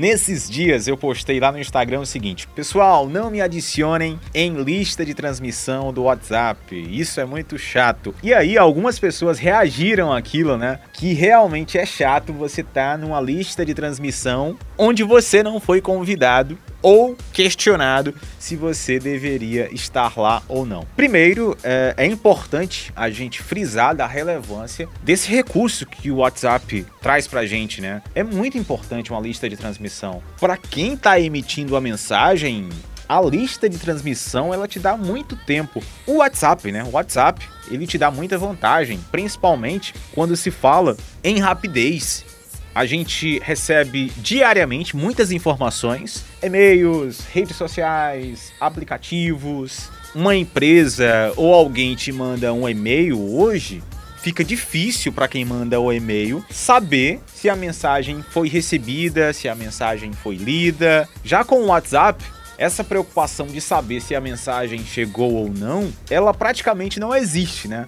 Nesses dias eu postei lá no Instagram o seguinte: Pessoal, não me adicionem em lista de transmissão do WhatsApp. Isso é muito chato. E aí algumas pessoas reagiram àquilo, né? Que realmente é chato você estar tá numa lista de transmissão onde você não foi convidado ou questionado se você deveria estar lá ou não. Primeiro, é, é, importante a gente frisar da relevância desse recurso que o WhatsApp traz pra gente, né? É muito importante uma lista de transmissão. Para quem está emitindo a mensagem, a lista de transmissão ela te dá muito tempo. O WhatsApp, né? O WhatsApp, ele te dá muita vantagem, principalmente quando se fala em rapidez a gente recebe diariamente muitas informações, e-mails, redes sociais, aplicativos. Uma empresa ou alguém te manda um e-mail hoje, fica difícil para quem manda o e-mail saber se a mensagem foi recebida, se a mensagem foi lida. Já com o WhatsApp, essa preocupação de saber se a mensagem chegou ou não, ela praticamente não existe, né?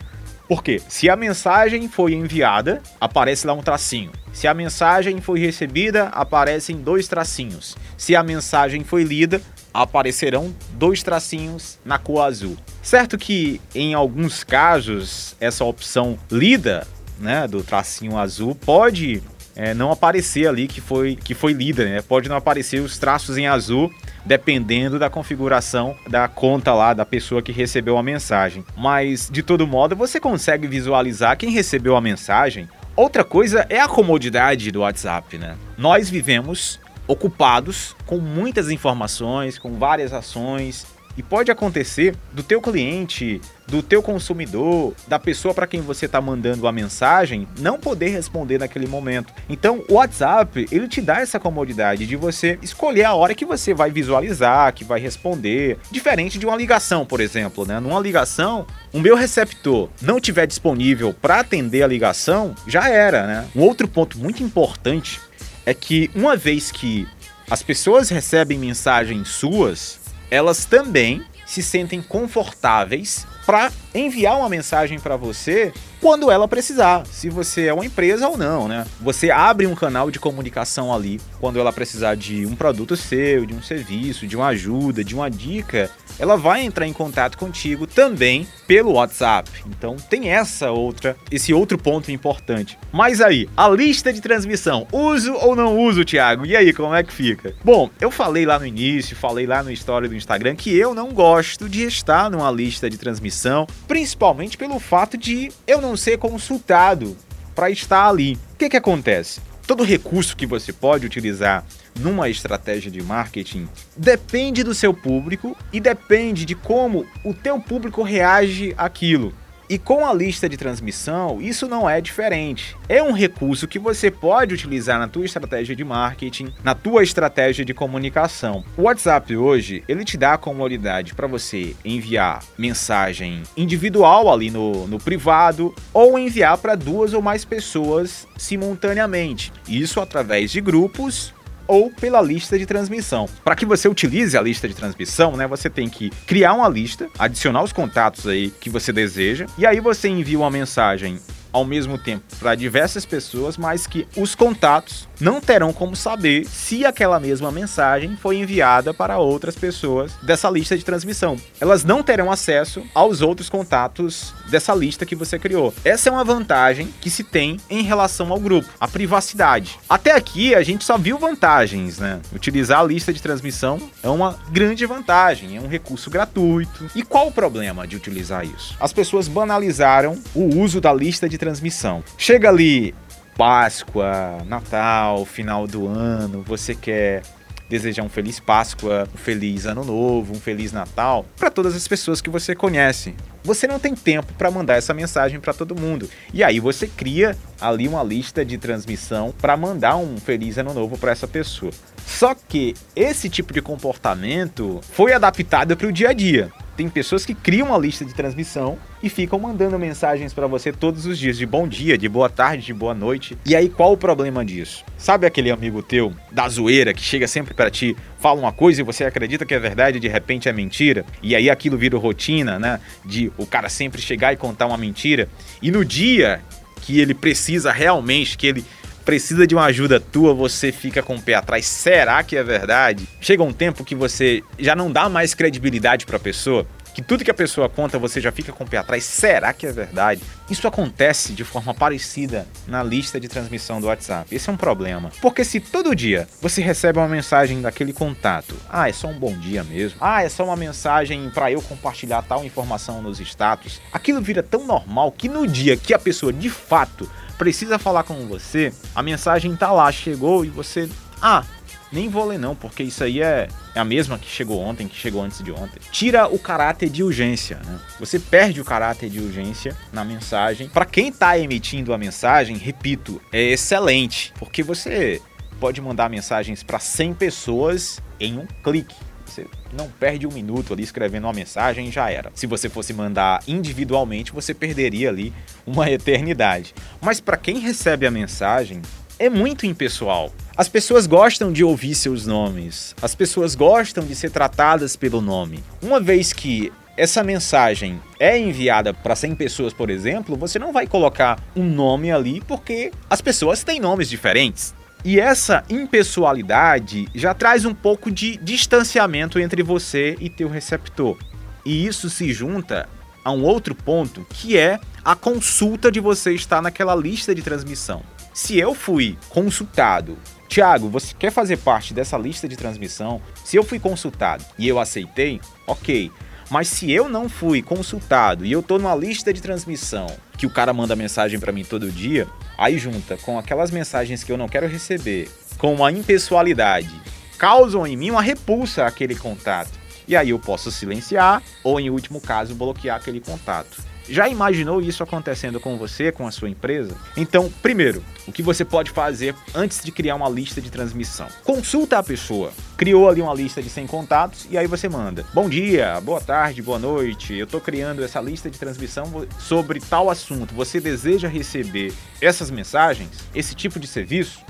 Porque se a mensagem foi enviada, aparece lá um tracinho. Se a mensagem foi recebida, aparecem dois tracinhos. Se a mensagem foi lida, aparecerão dois tracinhos na cor azul. Certo que em alguns casos essa opção lida, né, do tracinho azul pode é, não aparecer ali que foi que foi lida, né? Pode não aparecer os traços em azul dependendo da configuração da conta lá da pessoa que recebeu a mensagem. Mas de todo modo, você consegue visualizar quem recebeu a mensagem. Outra coisa é a comodidade do WhatsApp, né? Nós vivemos ocupados com muitas informações, com várias ações, e pode acontecer do teu cliente, do teu consumidor, da pessoa para quem você está mandando a mensagem, não poder responder naquele momento. Então, o WhatsApp, ele te dá essa comodidade de você escolher a hora que você vai visualizar, que vai responder, diferente de uma ligação, por exemplo, né? Numa ligação, o meu receptor não tiver disponível para atender a ligação, já era, né? Um outro ponto muito importante é que uma vez que as pessoas recebem mensagens suas, elas também se sentem confortáveis para enviar uma mensagem para você quando ela precisar, se você é uma empresa ou não, né? Você abre um canal de comunicação ali quando ela precisar de um produto seu, de um serviço, de uma ajuda, de uma dica, ela vai entrar em contato contigo também pelo WhatsApp. Então tem essa outra, esse outro ponto importante. Mas aí, a lista de transmissão, uso ou não uso, Thiago? E aí, como é que fica? Bom, eu falei lá no início, falei lá no história do Instagram que eu não gosto de estar numa lista de transmissão, principalmente pelo fato de eu não ser consultado para estar ali. O que que acontece? Todo recurso que você pode utilizar numa estratégia de marketing depende do seu público e depende de como o teu público reage àquilo. E com a lista de transmissão, isso não é diferente. É um recurso que você pode utilizar na tua estratégia de marketing, na tua estratégia de comunicação. O WhatsApp hoje, ele te dá a comodidade para você enviar mensagem individual ali no, no privado ou enviar para duas ou mais pessoas simultaneamente. Isso através de grupos ou pela lista de transmissão. Para que você utilize a lista de transmissão, né, você tem que criar uma lista, adicionar os contatos aí que você deseja, e aí você envia uma mensagem ao mesmo tempo para diversas pessoas, mas que os contatos não terão como saber se aquela mesma mensagem foi enviada para outras pessoas dessa lista de transmissão. Elas não terão acesso aos outros contatos dessa lista que você criou. Essa é uma vantagem que se tem em relação ao grupo, a privacidade. Até aqui a gente só viu vantagens, né? Utilizar a lista de transmissão é uma grande vantagem, é um recurso gratuito. E qual o problema de utilizar isso? As pessoas banalizaram o uso da lista de transmissão. Chega ali Páscoa, Natal, final do ano, você quer desejar um feliz Páscoa, um feliz Ano Novo, um feliz Natal para todas as pessoas que você conhece. Você não tem tempo para mandar essa mensagem para todo mundo. E aí você cria ali uma lista de transmissão para mandar um feliz Ano Novo para essa pessoa. Só que esse tipo de comportamento foi adaptado para o dia a dia. Tem pessoas que criam uma lista de transmissão e ficam mandando mensagens para você todos os dias de bom dia, de boa tarde, de boa noite. E aí qual o problema disso? Sabe aquele amigo teu da zoeira que chega sempre para ti, fala uma coisa e você acredita que é verdade e de repente é mentira? E aí aquilo vira rotina, né? De o cara sempre chegar e contar uma mentira. E no dia que ele precisa realmente, que ele precisa de uma ajuda tua, você fica com o pé atrás. Será que é verdade? Chega um tempo que você já não dá mais credibilidade para a pessoa que tudo que a pessoa conta você já fica com o pé atrás. Será que é verdade? Isso acontece de forma parecida na lista de transmissão do WhatsApp. Esse é um problema. Porque se todo dia você recebe uma mensagem daquele contato, ah, é só um bom dia mesmo. Ah, é só uma mensagem para eu compartilhar tal informação nos status. Aquilo vira tão normal que no dia que a pessoa de fato precisa falar com você, a mensagem tá lá, chegou e você, ah, nem vou ler não, porque isso aí é, é a mesma que chegou ontem, que chegou antes de ontem. Tira o caráter de urgência, né? Você perde o caráter de urgência na mensagem. Para quem está emitindo a mensagem, repito, é excelente, porque você pode mandar mensagens para 100 pessoas em um clique. Você não perde um minuto ali escrevendo uma mensagem já era. Se você fosse mandar individualmente, você perderia ali uma eternidade. Mas para quem recebe a mensagem, é muito impessoal. As pessoas gostam de ouvir seus nomes, as pessoas gostam de ser tratadas pelo nome. Uma vez que essa mensagem é enviada para 100 pessoas, por exemplo, você não vai colocar um nome ali porque as pessoas têm nomes diferentes. E essa impessoalidade já traz um pouco de distanciamento entre você e teu receptor. E isso se junta a um outro ponto, que é a consulta de você estar naquela lista de transmissão. Se eu fui consultado, Tiago, você quer fazer parte dessa lista de transmissão? Se eu fui consultado e eu aceitei, ok. Mas se eu não fui consultado e eu tô numa lista de transmissão que o cara manda mensagem para mim todo dia, aí junta com aquelas mensagens que eu não quero receber, com uma impessoalidade, causam em mim uma repulsa àquele contato. E aí eu posso silenciar ou, em último caso, bloquear aquele contato. Já imaginou isso acontecendo com você, com a sua empresa? Então, primeiro, o que você pode fazer antes de criar uma lista de transmissão? Consulta a pessoa. Criou ali uma lista de 100 contatos e aí você manda: Bom dia, boa tarde, boa noite. Eu estou criando essa lista de transmissão sobre tal assunto. Você deseja receber essas mensagens, esse tipo de serviço?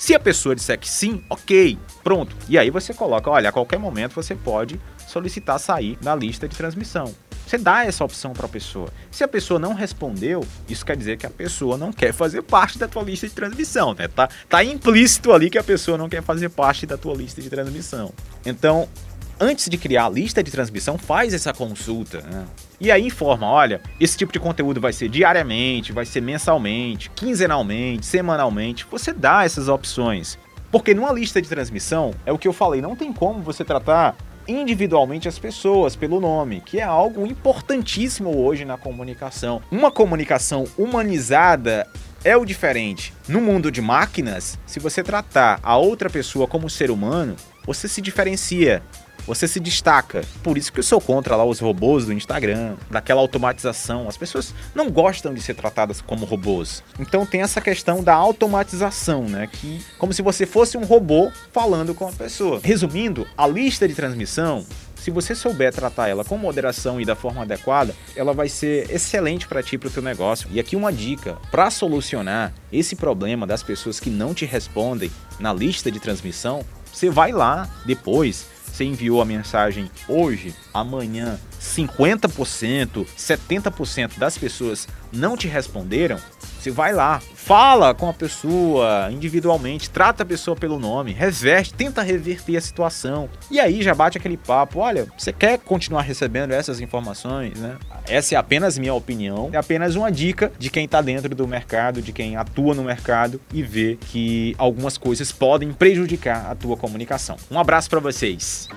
Se a pessoa disser que sim, ok, pronto. E aí você coloca: olha, a qualquer momento você pode solicitar sair da lista de transmissão. Você dá essa opção para a pessoa. Se a pessoa não respondeu, isso quer dizer que a pessoa não quer fazer parte da tua lista de transmissão, né? Tá, tá implícito ali que a pessoa não quer fazer parte da tua lista de transmissão. Então, antes de criar a lista de transmissão, faz essa consulta, né? E aí informa, olha, esse tipo de conteúdo vai ser diariamente, vai ser mensalmente, quinzenalmente, semanalmente. Você dá essas opções. Porque numa lista de transmissão, é o que eu falei, não tem como você tratar individualmente as pessoas pelo nome, que é algo importantíssimo hoje na comunicação. Uma comunicação humanizada é o diferente. No mundo de máquinas, se você tratar a outra pessoa como ser humano, você se diferencia você se destaca. Por isso que eu sou contra lá os robôs do Instagram, daquela automatização. As pessoas não gostam de ser tratadas como robôs. Então tem essa questão da automatização, né? Que como se você fosse um robô falando com a pessoa. Resumindo, a lista de transmissão se você souber tratar ela com moderação e da forma adequada, ela vai ser excelente para ti, para o teu negócio. E aqui uma dica, para solucionar esse problema das pessoas que não te respondem na lista de transmissão, você vai lá depois você enviou a mensagem hoje, amanhã 50%, 70% das pessoas não te responderam, você vai lá, fala com a pessoa individualmente, trata a pessoa pelo nome, reverte, tenta reverter a situação. E aí já bate aquele papo: olha, você quer continuar recebendo essas informações, né? Essa é apenas minha opinião, é apenas uma dica de quem está dentro do mercado, de quem atua no mercado e vê que algumas coisas podem prejudicar a tua comunicação. Um abraço para vocês.